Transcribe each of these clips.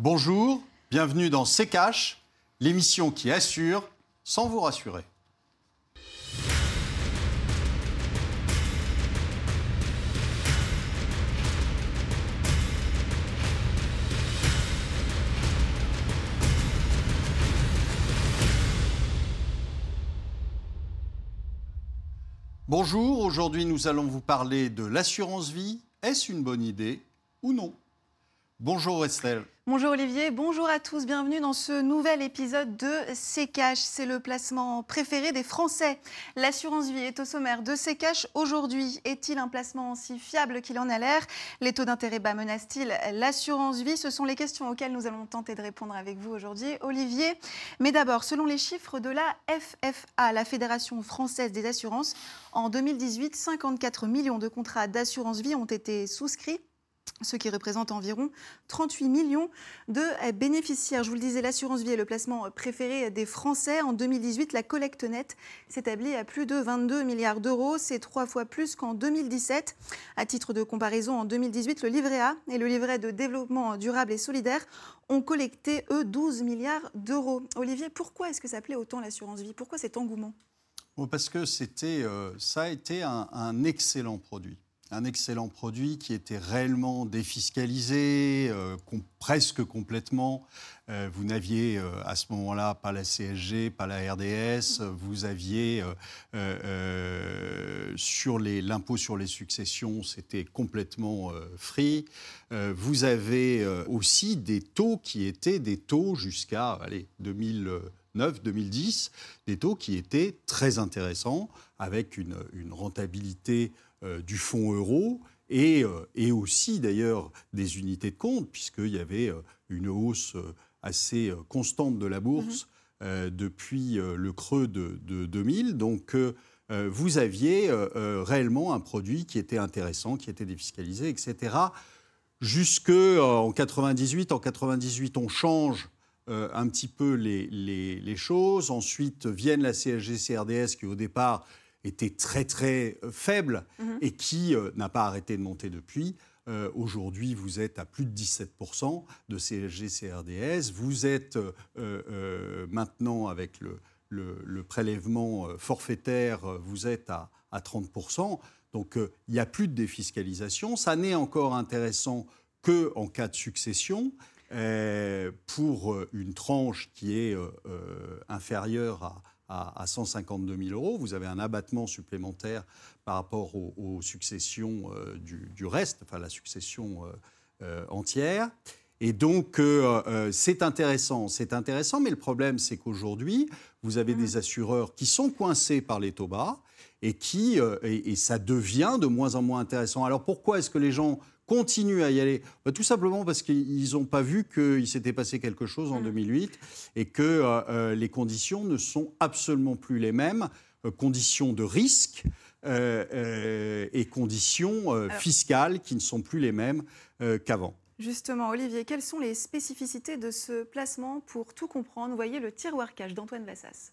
Bonjour, bienvenue dans C'est Cash, l'émission qui assure sans vous rassurer. Bonjour, aujourd'hui nous allons vous parler de l'assurance vie. Est-ce une bonne idée ou non? Bonjour Estelle. Bonjour Olivier, bonjour à tous, bienvenue dans ce nouvel épisode de C-Cash. C'est le placement préféré des Français. L'assurance vie est au sommaire de C-Cash aujourd'hui. Est-il un placement si fiable qu'il en a l'air? Les taux d'intérêt bas menacent-ils l'assurance vie? Ce sont les questions auxquelles nous allons tenter de répondre avec vous aujourd'hui, Olivier. Mais d'abord, selon les chiffres de la FFA, la Fédération française des assurances, en 2018, 54 millions de contrats d'assurance vie ont été souscrits ce qui représente environ 38 millions de bénéficiaires. Je vous le disais, l'assurance vie est le placement préféré des Français. En 2018, la collecte nette s'établit à plus de 22 milliards d'euros. C'est trois fois plus qu'en 2017. À titre de comparaison, en 2018, le livret A et le livret de développement durable et solidaire ont collecté, eux, 12 milliards d'euros. Olivier, pourquoi est-ce que ça plaît autant l'assurance vie? Pourquoi cet engouement? Parce que euh, ça a été un excellent produit un excellent produit qui était réellement défiscalisé, euh, presque complètement. Euh, vous n'aviez euh, à ce moment-là pas la CSG, pas la RDS, vous aviez sur l'impôt sur les successions, c'était complètement free. vous avez aussi des taux qui étaient des taux jusqu'à 2009, 2010, des taux qui étaient très intéressants, avec une, rentabilité du fonds euro et, euh, et aussi d'ailleurs des unités de compte, puisqu'il y avait euh, une hausse assez constante de la bourse mhm. depuis le creux de, 2000. Donc vous aviez réellement un produit qui était intéressant, qui était défiscalisé, etc. Jusque en 98, en 98, on change un petit peu les, les, les, choses. Ensuite viennent la CSG, CRDS qui au départ était très très euh, faible mhm. et qui euh, n'a pas arrêté de monter depuis. Euh, aujourd'hui, vous êtes à plus de 17% de CSG, CRDS. Vous êtes maintenant avec le, le, prélèvement forfaitaire, vous êtes à, à 30%. Donc il n'y a plus de défiscalisation. Ça n'est encore intéressant qu'en cas de succession. pour une tranche qui est inférieure à, à, 152 000 euros. Vous avez un abattement supplémentaire par rapport aux, successions euh, du, reste, enfin la succession euh, euh, entière. Et donc, c'est intéressant, c'est intéressant, mais le problème, c'est qu'aujourd'hui, vous avez des mmh. assureurs qui sont coincés par les taux bas et qui, et, ça devient de moins en moins intéressant. Alors, pourquoi est-ce que les gens continuent à y aller bah, Tout simplement parce qu'ils n'ont pas vu qu'il s'était passé quelque chose en 2008 mm. et que euh, euh, les conditions ne sont absolument plus les mêmes, euh, conditions de risque et conditions fiscales qui ne sont plus les mêmes qu'avant. Justement, Olivier, quelles sont les spécificités de ce placement pour tout comprendre? Voyez le tiroir cash d'Antoine Vassas.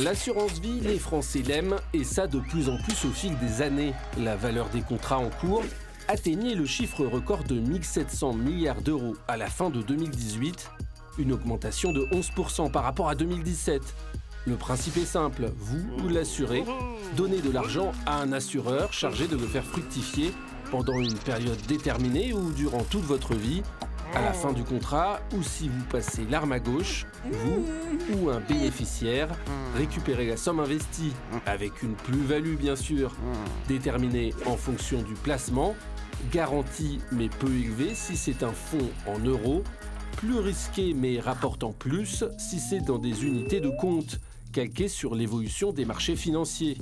L'assurance vie, les Français l'aiment, et ça de plus en plus au fil des années. La valeur des contrats en cours atteignait le chiffre record de 1700 milliards d'euros à la fin de 2018, une augmentation de 11% par rapport à 2017. Le principe est simple, vous, l'assurez, donnez de l'argent à un assureur chargé de le faire fructifier pendant une période déterminée ou durant toute votre vie à la fin du contrat ou si vous passez l'arme à gauche, vous ou un bénéficiaire récupérez la somme investie avec une plus-value bien sûr, déterminée en fonction du placement, garantie mais peu élevée si c'est un fonds en euros, plus risqué mais rapportant plus si c'est dans des unités de compte calquées sur l'évolution des marchés financiers.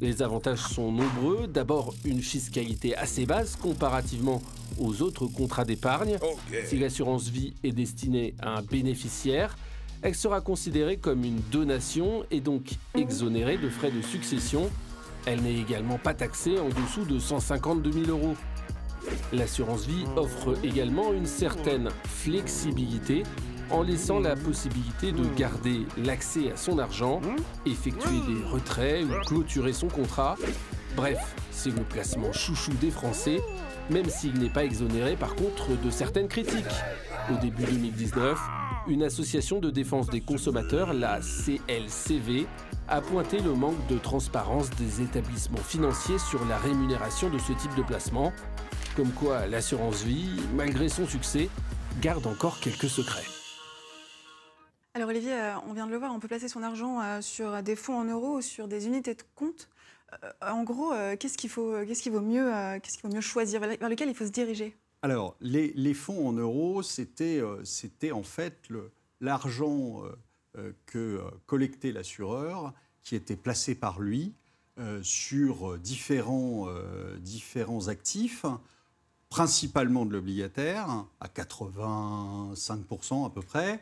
Les avantages sont nombreux. D'abord, une fiscalité assez basse comparativement aux autres contrats d'épargne. Si l'assurance vie est destinée à un bénéficiaire, elle sera considérée comme une donation et donc exonérée de frais de succession. Elle n'est également pas taxée en dessous de 152 000 euros. L'assurance vie offre également une certaine flexibilité en laissant la possibilité de garder l'accès à son argent, effectuer des retraits ou clôturer son contrat. Bref, c'est le placement chouchou des Français, même s'il n'est pas exonéré par contre de certaines critiques. Au début 2019, une association de défense des consommateurs, la CLCV, a pointé le manque de transparence des établissements financiers sur la rémunération de ce type de placement, comme quoi l'assurance vie, malgré son succès, garde encore quelques secrets. Alors Olivier, euh, on vient de le voir, on peut placer son argent euh, sur des fonds en euros ou sur des unités de compte. Euh, en gros, qu'est-ce qu'il faut, qu'est-ce qu'il vaut mieux, qu'est-ce qu'il vaut mieux choisir, vers lequel il faut se diriger? Alors, les, fonds en euros, c'était, c'était en fait l'argent que collectait l'assureur, qui était placé par lui sur différents, différents actifs principalement de l'obligataire, à 85% à peu près.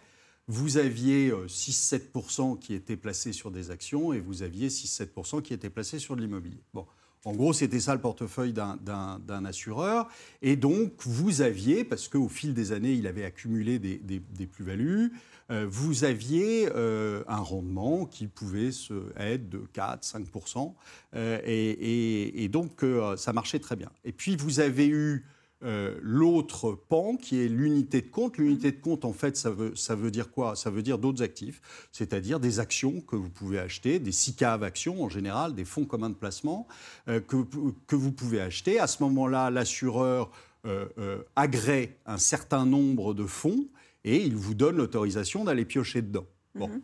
Vous aviez 6-7% euh, qui étaient placés sur des actions et vous aviez 6-7% qui étaient placés sur de l'immobilier. Bon. En gros, c'était ça le portefeuille d'un assureur. Et donc, vous aviez, parce qu'au fil des années, il avait accumulé des, plus-values, euh, vous aviez euh, un rendement qui pouvait se, être de 4-5%. et, et, donc, ça marchait très bien. Et puis, vous avez eu euh, l'autre pan qui est l'unité de compte. L'unité de compte, en fait, ça veut, ça veut dire quoi? Ça veut dire d'autres actifs, c'est-à-dire des actions que vous pouvez acheter, des SICAV actions en général, des fonds communs de placement euh, que, que, vous pouvez acheter. À ce moment-là, l'assureur euh, agrée un certain nombre de fonds et il vous donne l'autorisation d'aller piocher dedans. Bon. Mhm.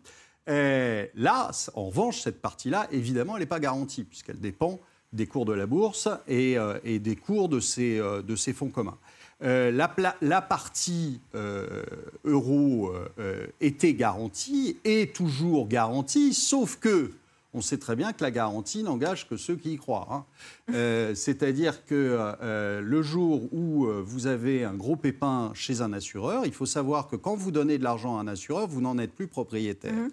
là, en revanche, cette partie-là, évidemment, elle n'est pas garantie puisqu'elle dépend des cours de la bourse et, euh, des cours de ces, euh, de ces fonds communs. Euh, la, partie euro était garantie, est toujours garantie, sauf que on sait très bien que la garantie n'engage que ceux qui y croient. Hein. C'est-à-dire que le jour où vous avez un gros pépin chez un assureur, il faut savoir que quand vous donnez de l'argent à un assureur, vous n'en êtes plus propriétaire. Mmh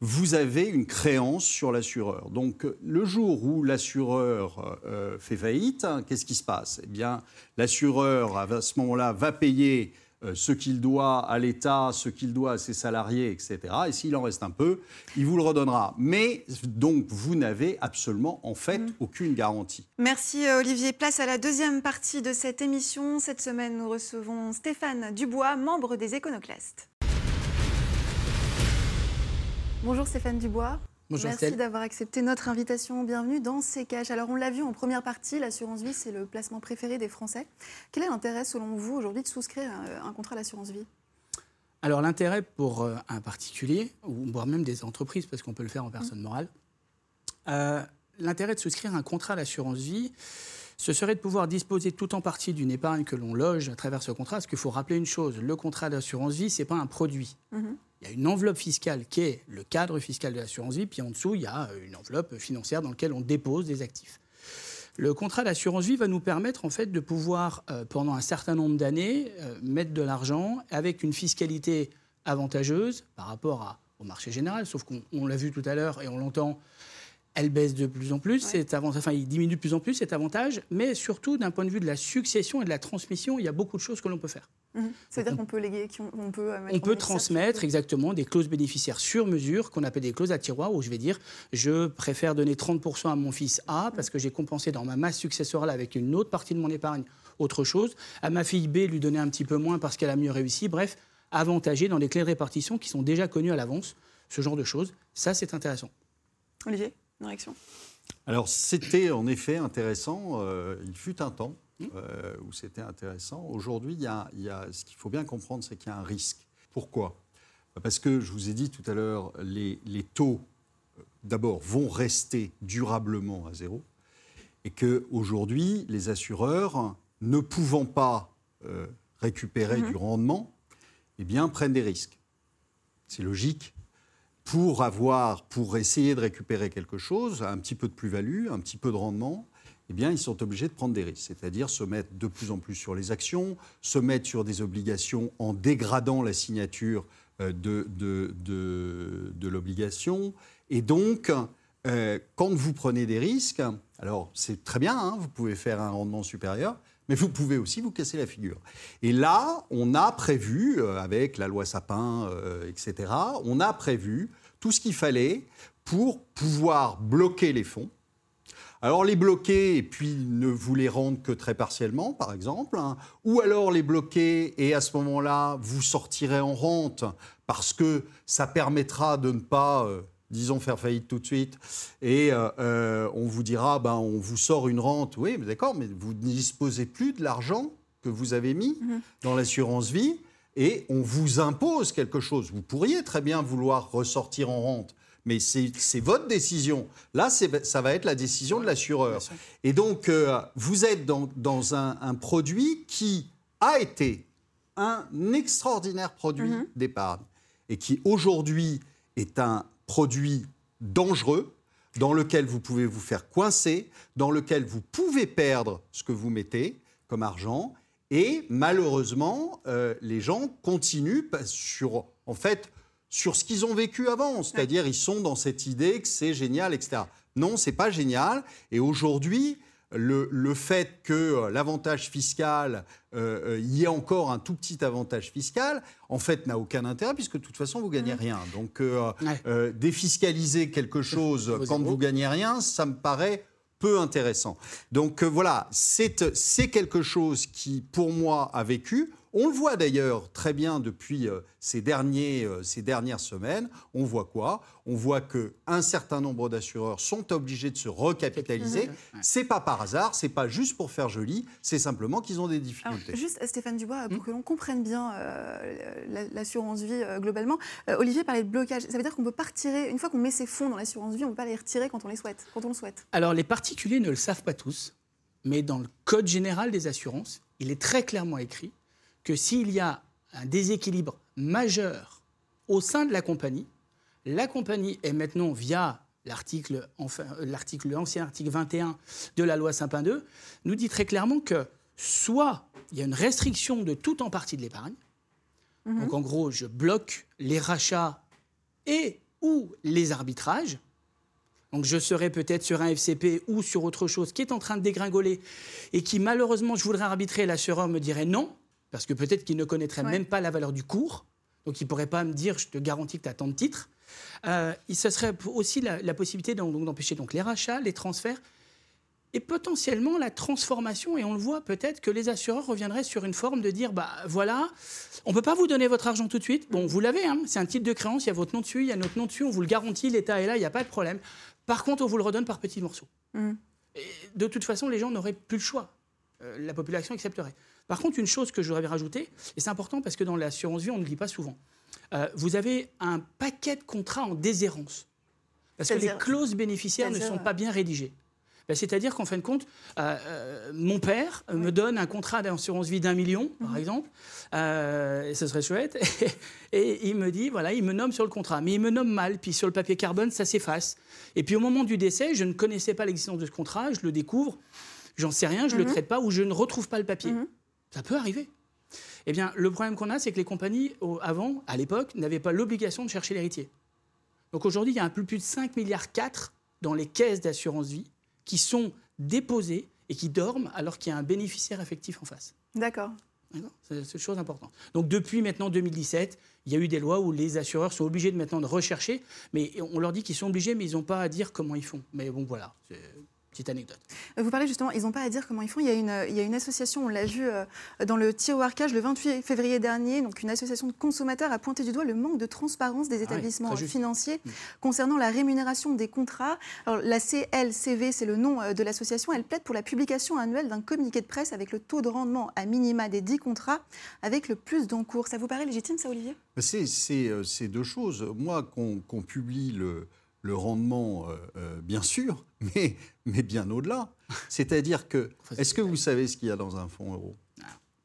vous avez une créance sur l'assureur. Donc le jour où l'assureur euh, fait faillite, hein, qu'est-ce qui se passe? Eh bien, l'assureur, à ce moment-là, va payer euh, ce qu'il doit à l'État, ce qu'il doit à ses salariés, etc. Et s'il en reste un peu, il vous le redonnera. Mais donc, vous n'avez absolument, en fait, mm. aucune garantie. Merci euh, Olivier. Place à la deuxième partie de cette émission. Cette semaine, nous recevons Stéphane Dubois, membre des Éconoclastes. Bonjour Stéphane Dubois. Bonjour Merci d'avoir accepté notre invitation. Bienvenue dans ces Alors on l'a vu en première partie, l'assurance vie, c'est le placement préféré des Français. Quel est l'intérêt selon vous aujourd'hui de souscrire un, contrat d'assurance vie? Alors l'intérêt pour euh, un particulier, ou voire même des entreprises, parce qu'on peut le faire en personne morale, euh, l'intérêt de souscrire un contrat d'assurance vie, ce serait de pouvoir disposer tout en partie d'une épargne que l'on loge à travers ce contrat. Parce qu'il faut rappeler une chose, le contrat d'assurance vie, ce n'est pas un produit. Mhm. Il y a une enveloppe fiscale qui est le cadre fiscal de l'assurance vie, puis en dessous, il y a une enveloppe financière dans laquelle on dépose des actifs. Le contrat d'assurance vie va nous permettre en fait de pouvoir, euh, pendant un certain nombre d'années, euh, mettre de l'argent avec une fiscalité avantageuse par rapport au marché général, sauf qu'on l'a vu tout à l'heure et on l'entend, elle baisse de plus en plus, enfin, il diminue de plus en plus cet avantage, mais surtout d'un point de vue de la succession et de la transmission, il y a beaucoup de choses que l'on peut faire. Mhm. C'est-à-dire qu'on peut léguer, on peut euh, On peut transmettre exactement des clauses bénéficiaires sur mesure, qu'on appelle des clauses à tiroir, où je vais dire je préfère donner 30% à mon fils A parce que j'ai compensé dans ma masse successorale avec une autre partie de mon épargne autre chose, à ma fille B lui donner un petit peu moins parce qu'elle a mieux réussi, bref, avantager dans les clés de répartition qui sont déjà connues à l'avance, ce genre de choses, ça c'est intéressant. Olivier? Réaction? Alors, c'était en effet intéressant. Euh, il fut un temps euh, où c'était intéressant. Aujourd'hui, il y, a, ce qu'il faut bien comprendre, c'est qu'il y a un risque. Pourquoi? Parce que je vous ai dit tout à l'heure, les, taux, euh, d'abord, vont rester durablement à zéro. Et qu'aujourd'hui, les assureurs, ne pouvant pas récupérer mmh. du rendement, eh bien, prennent des risques. C'est logique pour avoir, pour essayer de récupérer quelque chose, un petit peu de plus-value, un petit peu de rendement, eh bien, ils sont obligés de prendre des risques, c'est-à-dire se mettre de plus en plus sur les actions, se mettre sur des obligations en dégradant la signature euh, de, de, de, l'obligation. Et donc, euh, quand vous prenez des risques, alors c'est très bien, hein, vous pouvez faire un rendement supérieur, mais vous pouvez aussi vous casser la figure. Et là, on a prévu, euh, avec la loi Sapin, euh, etc., on a prévu tout ce qu'il fallait pour pouvoir bloquer les fonds. Alors les bloquer et puis ne vous les rendre que très partiellement, par exemple, hein. ou alors les bloquer et à ce moment-là, vous sortirez en rente parce que ça permettra de ne pas... euh, disons faire faillite tout de suite, et euh, euh, on vous dira, ben, on vous sort une rente, oui, d'accord, mais vous ne disposez plus de l'argent que vous avez mis dans l'assurance vie, et on vous impose quelque chose. Vous pourriez très bien vouloir ressortir en rente, mais c'est votre décision. Là, ça va être la décision de l'assureur. Et donc, euh, vous êtes dans, dans un, un produit qui a été un extraordinaire produit d'épargne et qui aujourd'hui est un produit dangereux dans lequel vous pouvez vous faire coincer, dans lequel vous pouvez perdre ce que vous mettez comme argent. Et malheureusement, euh, les gens continuent sur, en fait, sur ce qu'ils ont vécu avant. C'est-à-dire, ils sont dans cette idée que c'est génial, etc. Non, c'est pas génial. Et aujourd'hui, le, le fait que l'avantage fiscal, euh, euh, y ait encore un tout petit avantage fiscal, en fait, n'a aucun intérêt puisque de toute façon, vous gagnez rien. Donc, euh, Ouais. euh, défiscaliser quelque chose quand vous gagnez rien, ça me paraît peu intéressant. Donc voilà, c'est quelque chose qui, pour moi, a vécu. On le voit d'ailleurs très bien depuis euh, ces, derniers, euh, ces dernières semaines. On voit quoi? On voit qu'un certain nombre d'assureurs sont obligés de se recapitaliser. C'est pas par hasard, c'est pas juste pour faire joli, c'est simplement qu'ils ont des Alors, difficultés. juste, Stéphane Dubois, pour que l'on comprenne bien euh, la- l'assurance vie euh, globalement, euh, Olivier parlait de blocage. Ça veut dire qu'on ne peut pas retirer, une fois qu'on met ses fonds dans l'assurance vie, on ne peut pas les retirer quand on les souhaite, quand on le souhaite. Alors, les particuliers ne le savent pas tous, mais dans le Code général des assurances, il est très clairement écrit que s'il y a un déséquilibre majeur au sein de la compagnie, la compagnie est maintenant, via l'article, enfin, euh, l'article, l'ancien article 21 de la loi Sapin 2, nous dit très clairement que soit il y a une restriction de tout en partie de l'épargne, donc en gros, je bloque les rachats et ou les arbitrages, donc je serais peut-être sur un FCP ou sur autre chose qui est en train de dégringoler et qui malheureusement je voudrais arbitrer, l'assureur me dirait non, parce que peut-être qu'il ne connaîtrait Ouais. même pas la valeur du cours, donc il ne pourrait pas me dire je te garantis que tu as tant de titres. Euh, ce serait aussi la, la possibilité donc d'empêcher donc les rachats, les transferts et potentiellement la transformation. Et on le voit peut-être que les assureurs reviendraient sur une forme de dire bah voilà, on peut pas vous donner votre argent tout de suite. Bon, vous l'avez, hein, c'est un titre de créance, il y a votre nom dessus, il y a notre nom dessus, on vous le garantit, l'État est là, il n'y a pas de problème. Par contre, on vous le redonne par petits morceaux. Et de toute façon, les gens n'auraient plus le choix. Euh, la population accepterait. Par contre, une chose que je voudrais rajouter, et c'est important parce que dans l'assurance vie, on ne le dit pas souvent, euh, vous avez un paquet de contrats en déshérence. Parce que les clauses bénéficiaires ne sont pas bien rédigées. Ben, C'est-à-dire qu'en fin de compte, euh, euh, mon père me donne un contrat d'assurance vie d'un million, par Mhm. exemple, euh, et ce serait chouette, et il me dit, voilà, il me nomme sur le contrat, mais il me nomme mal, puis sur le papier carbone, ça s'efface. Et puis au moment du décès, je ne connaissais pas l'existence de ce contrat, je le découvre, j'en sais rien, je ne le traite pas, ou je ne retrouve pas le papier. Mhm. Ça peut arriver. Eh bien, le problème qu'on a, c'est que les compagnies, avant, à l'époque, n'avaient pas l'obligation de chercher l'héritier. Donc aujourd'hui, il y a un peu plus de 5 milliards 4 dans les caisses d'assurance vie qui sont déposées et qui dorment alors qu'il y a un bénéficiaire effectif en face. D'accord. C'est une chose importante. Donc depuis maintenant 2017, il y a eu des lois où les assureurs sont obligés de maintenant de rechercher, mais on leur dit qu'ils sont obligés, mais ils n'ont pas à dire comment ils font. Mais bon, voilà, petite anecdote. Euh, Vous parlez justement, ils n'ont pas à dire comment ils font. Il y a une, il y a une association, on l'a vu euh, dans le tiroir cage le 28 février dernier, donc une association de consommateurs a pointé du doigt le manque de transparence des oui, établissements financiers Mm. concernant la rémunération des contrats. Alors, la CLCV, c'est le nom euh, de l'association, elle plaide pour la publication annuelle d'un communiqué de presse avec le taux de rendement à minima des 10 contrats avec le plus d'encours. Ça vous paraît légitime, ça, Olivier? C'est c'est, c'est deux choses. Moi, qu'on qu'on publie le, le rendement, euh, euh, bien sûr, mais, mais bien au-delà. C'est-à-dire que, est-ce que vous savez ce qu'il y a dans un fonds euro?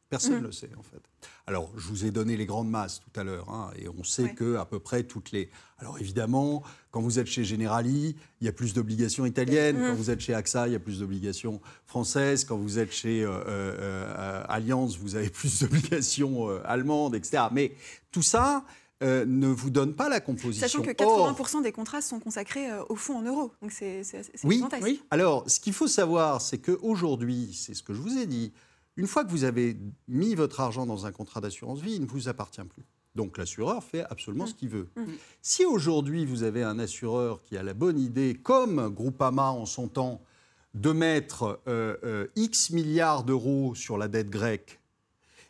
Personne ne Mhm. le sait, en fait. Alors, je vous ai donné les grandes masses tout à l'heure, hein, et on sait Ouais. que à peu près toutes les. Alors, évidemment, quand vous êtes chez Generali, il y a plus d'obligations italiennes. Mhm. Quand vous êtes chez AXA, il y a plus d'obligations françaises. Quand vous êtes chez euh, euh, euh, Allianz, vous avez plus d'obligations euh, allemandes, etc. Mais tout ça euh, ne vous donne pas la composition. Sachant que Or, 80% des contrats sont consacrés euh, au fonds en euros. Donc c'est Oui, oui. Alors, ce qu'il faut savoir, c'est qu'aujourd'hui, c'est ce que je vous ai dit, une fois que vous avez mis votre argent dans un contrat d'assurance vie, il ne vous appartient plus. Donc l'assureur fait absolument ce qu'il veut. Mm. Si aujourd'hui vous avez un assureur qui a la bonne idée, comme Groupama en son temps, de mettre euh, X milliards d'euros sur la dette grecque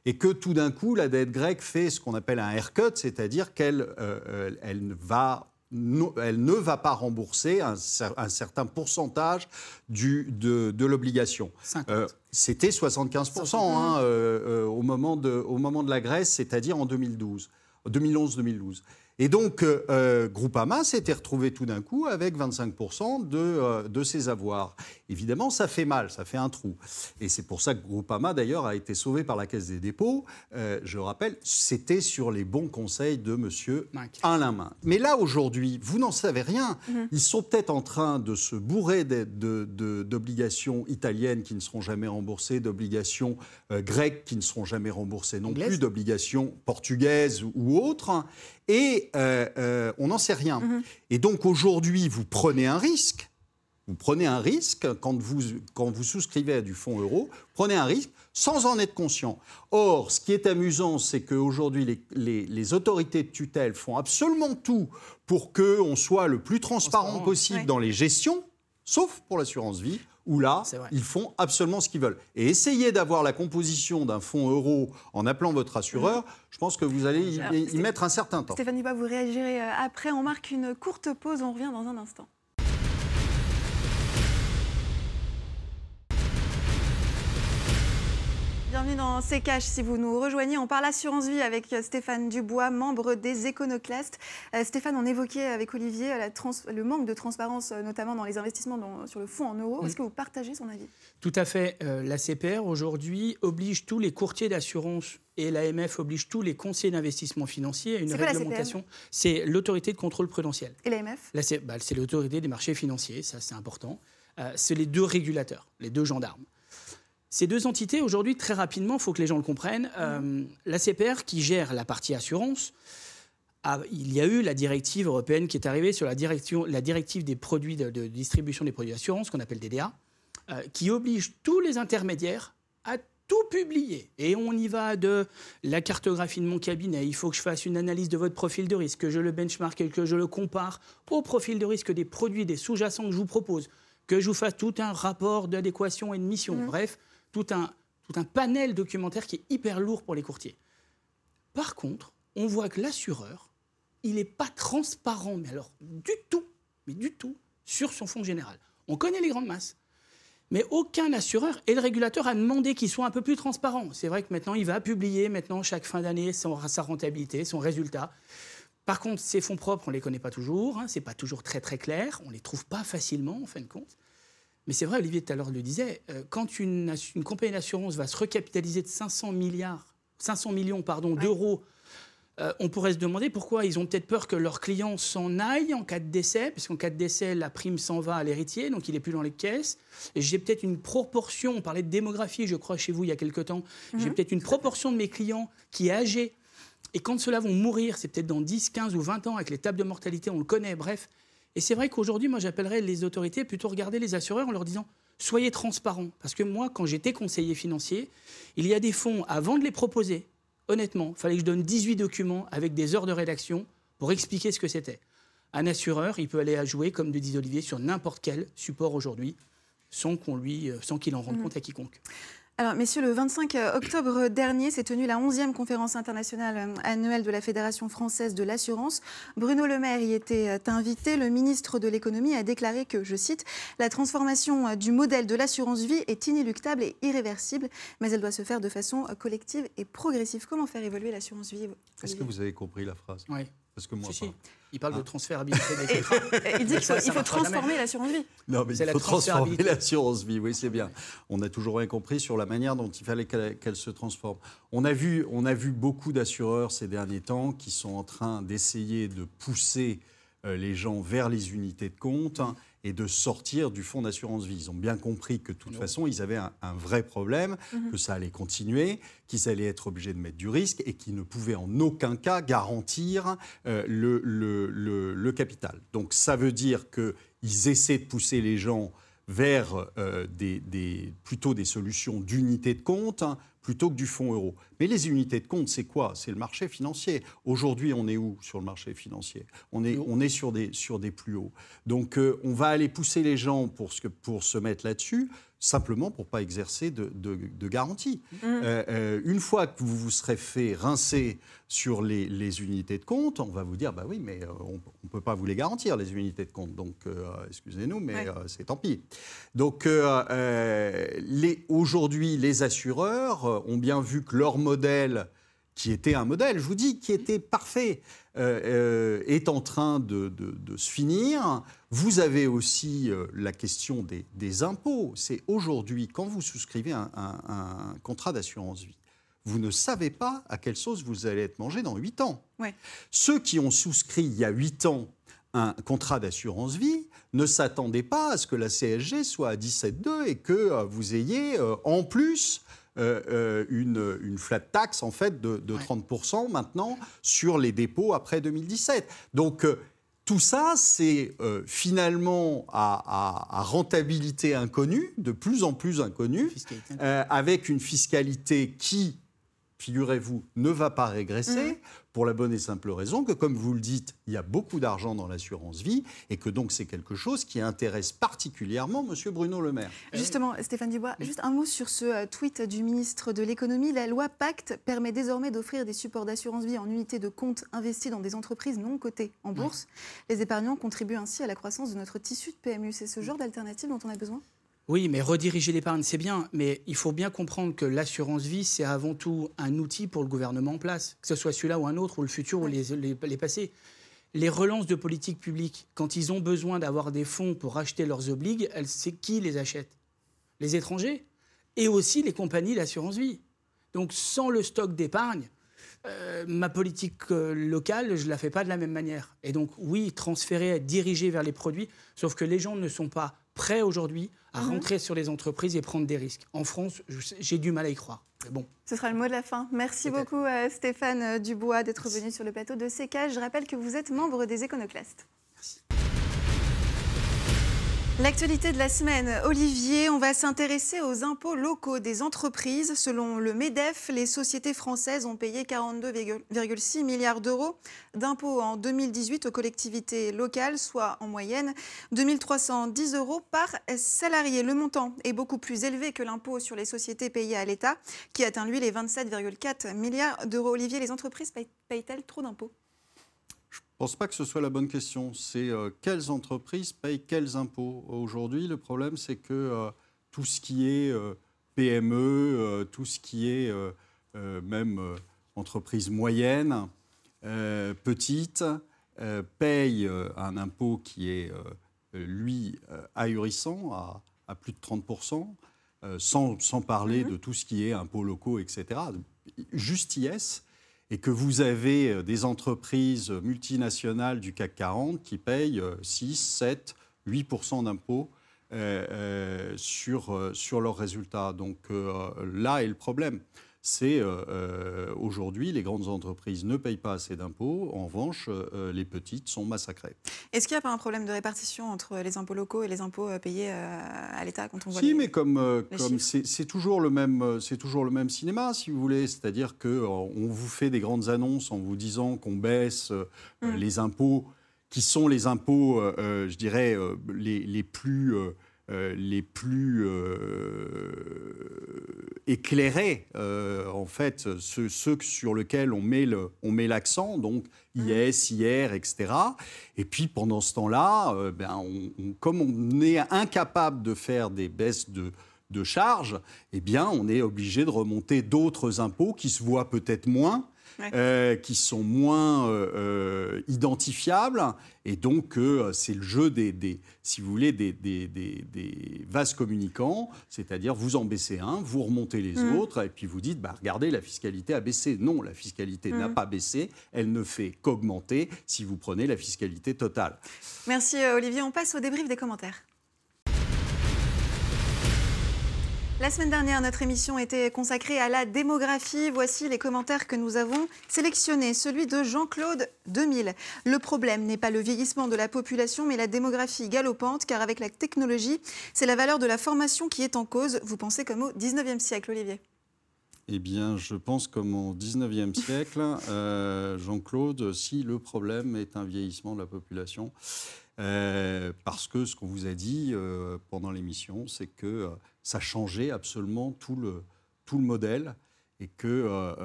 et que tout d'un coup, la dette grecque fait ce qu'on appelle un haircut, c'est-à-dire qu'elle euh, elle va elle ne va pas rembourser un, un certain pourcentage du, de, de l'obligation. C'était 75% hein, au, moment de, au moment de la Grèce, c'est-à-dire en 2012, 2011-2012. Et donc, euh, euh, Groupama s'était retrouvé tout d'un coup avec 25% de, euh, de ses avoirs. Évidemment, ça fait mal, ça fait un trou. Et c'est pour ça que Groupama, d'ailleurs, a été sauvé par la Caisse des dépôts. je rappelle, c'était sur les bons conseils de M. Alain Main. Mais là, aujourd'hui, vous n'en savez rien. Mhm. Ils sont peut-être en train de se bourrer d'obligations italiennes qui ne seront jamais remboursées, d'obligations grecques qui ne seront jamais remboursées non plus, d'obligations portugaises ou autres et euh, euh, on n'en sait rien. Mhm. Et donc aujourd'hui, vous prenez un risque. Vous prenez un risque quand vous, quand vous souscrivez à du fonds euro, prenez un risque sans en être conscient. Or, ce qui est amusant, c'est qu'aujourd'hui, les, les, autorités de tutelle font absolument tout pour qu'on soit le plus transparent, possible dans les gestions, sauf pour l'assurance vie, où là, ils font absolument ce qu'ils veulent. Et essayer d'avoir la composition d'un fonds euro en appelant votre assureur, je pense que vous allez y, mettre un certain temps. Stéphanie Ba, vous réagirez euh, après. On marque une courte pause, on revient dans un instant. Bienvenue dans C'est Cash. Si vous nous rejoignez, on parle assurance vie avec Stéphane Dubois, membre des Éconoclastes. Euh, Stéphane, on évoquait avec Olivier le manque de transparence, euh, notamment dans les investissements sur le fonds en euros. Est-ce que vous partagez son avis? Tout à fait. Euh, la CPR, aujourd'hui, oblige tous les courtiers d'assurance et l'AMF oblige tous les conseillers d'investissement financier à une réglementation. C'est l'autorité de contrôle prudentiel. Et l'AMF bah, C'est l'autorité des marchés financiers, ça c'est important. c'est les deux régulateurs, les deux gendarmes. Ces deux entités, aujourd'hui, très rapidement, il faut que les gens le comprennent, euh, la CPR qui gère la partie assurance, il y a eu la directive européenne qui est arrivée sur la, la directive des produits de, distribution des produits d'assurance, qu'on appelle DDA, euh, qui oblige tous les intermédiaires à tout publier. Et on y va de la cartographie de mon cabinet, il faut que je fasse une analyse de votre profil de risque, que je le benchmark et que je le compare au profil de risque des produits, des sous-jacents que je vous propose, que je vous fasse tout un rapport d'adéquation et de mission. Mmh. Bref, tout un, tout un panel documentaire qui est hyper lourd pour les courtiers. Par contre, on voit que l'assureur, il n'est pas transparent, mais alors du tout, mais du tout, sur son fonds général. On connaît les grandes masses. Mais aucun assureur et le régulateur a demandé qu'il soit un peu plus transparent. C'est vrai que maintenant, il va publier maintenant chaque fin d'année sa rentabilité, son résultat. Par contre, ses fonds propres, on ne les connaît pas toujours. Hein, Ce n'est pas toujours très très clair. On ne les trouve pas facilement, en fin de compte. Mais c'est vrai, Olivier tout à l'heure le disait, euh, quand une, compagnie d'assurance va se recapitaliser de 500 milliards, 500 millions pardon, d'euros, euh, on pourrait se demander pourquoi ils ont peut-être peur que leurs clients s'en aillent en cas de décès, puisqu'en cas de décès, la prime s'en va à l'héritier, donc il n'est plus dans les caisses. Et j'ai peut-être une proportion, on parlait de démographie, je crois, chez vous il y a quelque temps, j'ai mhm. peut-être une proportion de mes clients qui est âgée. Et quand ceux-là vont mourir, c'est peut-être dans 10, 15 ou 20 ans, avec les tables de mortalité, on le connaît, bref, et c'est vrai qu'aujourd'hui, moi, j'appellerais les autorités plutôt regarder les assureurs en leur disant soyez transparents. Parce que moi, quand j'étais conseiller financier, il y a des fonds, avant de les proposer, honnêtement, il fallait que je donne 18 documents avec des heures de rédaction pour expliquer ce que c'était. Un assureur, il peut aller à jouer, comme le dit Olivier, sur n'importe quel support aujourd'hui, sans qu'on lui, euh, sans qu'il en rende mmh. compte à quiconque. Alors, messieurs, le 25 euh, octobre dernier s'est tenue la 11e conférence internationale euh, annuelle de la Fédération française de l'assurance. Bruno Le Maire y était euh, invité. Le ministre de l'économie a déclaré que, je cite, la transformation du modèle de l'assurance vie est inéluctable et irréversible, mais elle doit se faire de façon collective et progressive. Comment faire évoluer l'assurance vie Est-ce que vous avez compris la phrase? Oui. Parce que moi, Il parle de hein transférabilité Il dit qu'il faut, transformer l'assurance vie. Non, mais il faut transformer l'assurance vie, oui, c'est bien. On a toujours rien compris sur la manière dont il fallait qu'elle se transforme. On a, vu, on a vu beaucoup d'assureurs ces derniers temps qui sont en train d'essayer de pousser euh, les gens vers les unités de compte et de sortir du fonds d'assurance vie. Ils ont bien compris que de toute façon, ils avaient un, vrai problème, mhm. que ça allait continuer, qu'ils allaient être obligés de mettre du risque et qu'ils ne pouvaient en aucun cas garantir euh, le, le, le, capital. Donc ça veut dire qu'ils essaient de pousser les gens vers euh, des, des, plutôt des solutions d'unité de compte plutôt que du fonds euro. Mais les unités de compte, c'est quoi? C'est le marché financier. Aujourd'hui, on est où sur le marché financier? On est, on est sur, des, sur des plus hauts. Donc, euh, on va aller pousser les gens pour, ce pour se mettre là-dessus simplement pour pas exercer de, de, garantie. Mmh. Euh, euh, une fois que vous vous serez fait rincer sur les, les, unités de compte, on va vous dire, bah oui, mais on ne peut pas vous les garantir, les unités de compte. Donc, excusez-nous, mais c'est tant pis. Donc, aujourd'hui, les assureurs ont bien vu que leur modèle, qui était un modèle, je vous dis, qui était parfait, euh, euh, est en train de, se finir. Vous avez aussi euh, la question des, impôts. C'est aujourd'hui, quand vous souscrivez un, contrat d'assurance vie, vous ne savez pas à quelle sauce vous allez être mangé dans 8 ans. Ceux qui ont souscrit il y a 8 ans un contrat d'assurance vie ne s'attendaient pas à ce que la CSG soit à 17,2 et que vous ayez en plus euh, euh, une, une, flat tax en fait de, 30% maintenant sur les dépôts après 2017. Donc euh, tout ça, c'est finalement à, rentabilité inconnue, de plus en plus inconnue, avec une fiscalité qui, figurez-vous, ne va pas régresser. Mmh pour la bonne et simple raison que, comme vous le dites, il y a beaucoup d'argent dans l'assurance vie et que donc c'est quelque chose qui intéresse particulièrement M. Bruno Le Maire. Justement, Stéphane Dubois, juste un mot sur ce euh, tweet du ministre de l'économie. La loi Pacte permet désormais d'offrir des supports d'assurance vie en unité de compte investis dans des entreprises non cotées en bourse. Les épargnants contribuent ainsi à la croissance de notre tissu de PMU. C'est ce genre d'alternative dont on a besoin? Oui, mais rediriger l'épargne, c'est bien, mais il faut bien comprendre que l'assurance vie, c'est avant tout un outil pour le gouvernement en place, que ce soit celui-là ou un autre, ou le futur ou les, les, passés. Les relances de politique publique, quand ils ont besoin d'avoir des fonds pour acheter leurs obligues, c'est qui les achète? Les étrangers et aussi les compagnies d'assurance vie. Donc sans le stock d'épargne, euh, ma politique euh, locale, je ne la fais pas de la même manière. Et donc oui, transférer, diriger vers les produits, sauf que les gens ne sont pas prêts aujourd'hui à mhm. rentrer sur les entreprises et prendre des risques. En France, j'ai du mal à y croire. Mais bon. Ce sera le mot de la fin. Merci beaucoup euh, Stéphane Dubois d'être venu sur le plateau de CK. Je rappelle que vous êtes membre des Éconoclastes. L'actualité de la semaine, Olivier, on va s'intéresser aux impôts locaux des entreprises. Selon le MEDEF, les sociétés françaises ont payé 42,6 milliards d'euros d'impôts en 2018 aux collectivités locales, soit en moyenne 2310 euros par salarié. Le montant est beaucoup plus élevé que l'impôt sur les sociétés payées à l'État, qui atteint lui les 27,4 milliards d'euros. Olivier, les entreprises payent-elles trop d'impôts? Je ne pense pas que ce soit la bonne question. C'est euh, quelles entreprises payent quels impôts? Aujourd'hui, le problème, c'est que euh, tout ce qui est euh, PME, tout ce qui est même entreprise moyenne, petite, paye un impôt qui est, lui, ahurissant à, à, plus de 30%, sans, sans, parler mm-hmm. de tout ce qui est impôts locaux, etc. Juste IS et que vous avez euh, des entreprises multinationales du CAC 40 qui payent 6, 7, 8% d'impôts euh, euh, sur, sur leurs résultats. Donc là est le problème c'est euh, euh, aujourd'hui, les grandes entreprises ne payent pas assez d'impôts. En revanche, euh, les petites sont massacrées. Est-ce qu'il n'y a pas un problème de répartition entre les impôts locaux et les impôts payés à l'État quand on voit Si, mais comme c'est toujours le même, c'est toujours le même cinéma, si vous voulez. C'est-à-dire que on vous fait des grandes annonces en vous disant qu'on baisse hum. les impôts, qui sont les impôts, je dirais, les, les plus euh, les plus euh, éclairés, euh, en fait, ceux, sur lesquels on met, l'accent, donc IS, IR, etc. Et puis pendant ce temps-là, ben, comme on est incapable de faire des baisses de, de charges, eh bien, on est obligé de remonter d'autres impôts qui se voient peut-être moins, euh, qui sont moins euh, euh, identifiables. Et donc, c'est le jeu des, si vous voulez, des, des, vases communicants, c'est-à-dire vous en baissez un, vous remontez les mm. autres, et puis vous dites, bah, regardez, la fiscalité a baissé. Non, la fiscalité n'a mm. pas baissé, elle ne fait qu'augmenter si vous prenez la fiscalité totale. Merci Olivier, on passe au débrief des commentaires. La semaine dernière, notre émission était consacrée à la démographie. Voici les commentaires que nous avons sélectionnés. Celui de Jean-Claude 2000. Le problème n'est pas le vieillissement de la population, mais la démographie galopante, car avec la technologie, c'est la valeur de la formation qui est en cause. Vous pensez comme au 19e siècle, Olivier? Eh bien, je pense comme au 19e siècle, euh, Jean-Claude, si le problème est un vieillissement de la population, euh, parce que ce qu'on vous a dit euh, pendant l'émission, c'est que euh, ça changeait absolument tout le, tout le modèle et qu'on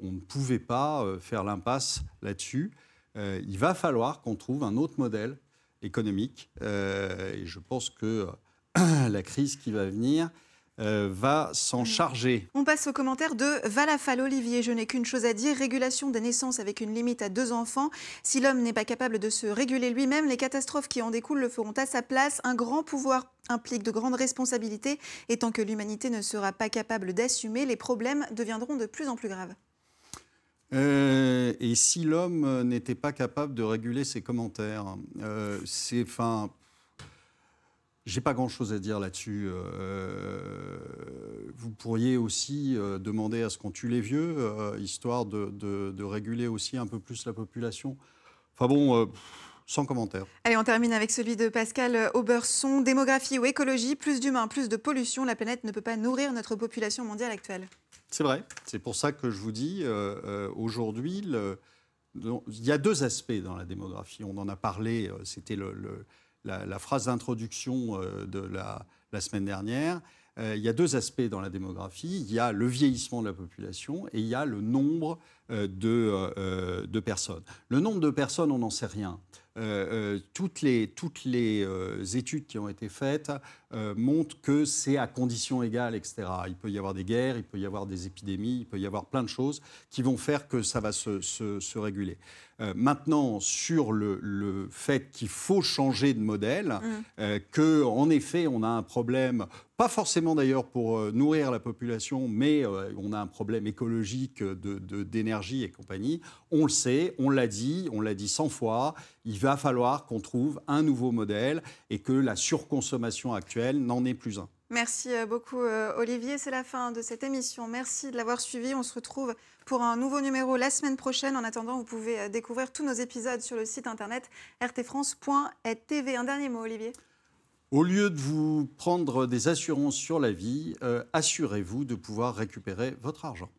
on ne pouvait pas faire l'impasse là-dessus. il va falloir qu'on trouve un autre modèle économique. et je pense que la crise qui va venir euh, va s'en charger. On passe aux commentaires de Valafal Olivier. Je n'ai qu'une chose à dire régulation des naissances avec une limite à deux enfants. Si l'homme n'est pas capable de se réguler lui-même, les catastrophes qui en découlent le feront à sa place. Un grand pouvoir implique de grandes responsabilités. Et tant que l'humanité ne sera pas capable d'assumer, les problèmes deviendront de plus en plus graves. Euh, et si l'homme n'était pas capable de réguler ses commentaires, euh, c'est, enfin, j'ai pas grand-chose à dire là-dessus. Euh, vous pourriez aussi euh, demander à ce qu'on tue les vieux, euh, histoire de, de, de, réguler aussi un peu plus la population. Enfin bon, sans commentaire. Allez, on termine avec celui de Pascal Auberson. Démographie ou écologie, plus d'humains, plus de pollution, la planète ne peut pas nourrir notre population mondiale actuelle. C'est vrai. C'est pour ça que je vous dis, aujourd'hui, il y a deux aspects dans la démographie. On en a parlé, c'était le, le la, phrase d'introduction euh, de la, semaine dernière, euh, il y a deux aspects dans la démographie. Il y a le vieillissement de la population et il y a le nombre euh, de, de personnes. Le nombre de personnes, on n'en sait rien. Toutes les, études qui ont été faites euh, montrent que c'est à conditions égales, etc. Il peut y avoir des guerres, il peut y avoir des épidémies, il peut y avoir plein de choses qui vont faire que ça va se, se, se réguler. maintenant, sur le, le fait qu'il faut changer de modèle, mmh. que en effet, on a un problème pas forcément d'ailleurs pour nourrir la population, mais on a un problème écologique d'énergie de, et compagnie. On le sait, on l'a dit, on l'a dit 100 fois il va falloir qu'on trouve un nouveau modèle et que la surconsommation actuelle n'en est plus un. Merci euh, beaucoup euh, Olivier, c'est la fin de cette émission. Merci de l'avoir suivi. On se retrouve pour un nouveau numéro la semaine prochaine. En attendant, vous pouvez euh, découvrir tous nos épisodes sur le site internet rtfrance.tv. Un dernier mot Olivier au lieu de vous prendre des assurances sur la vie, euh, assurez-vous de pouvoir récupérer votre argent.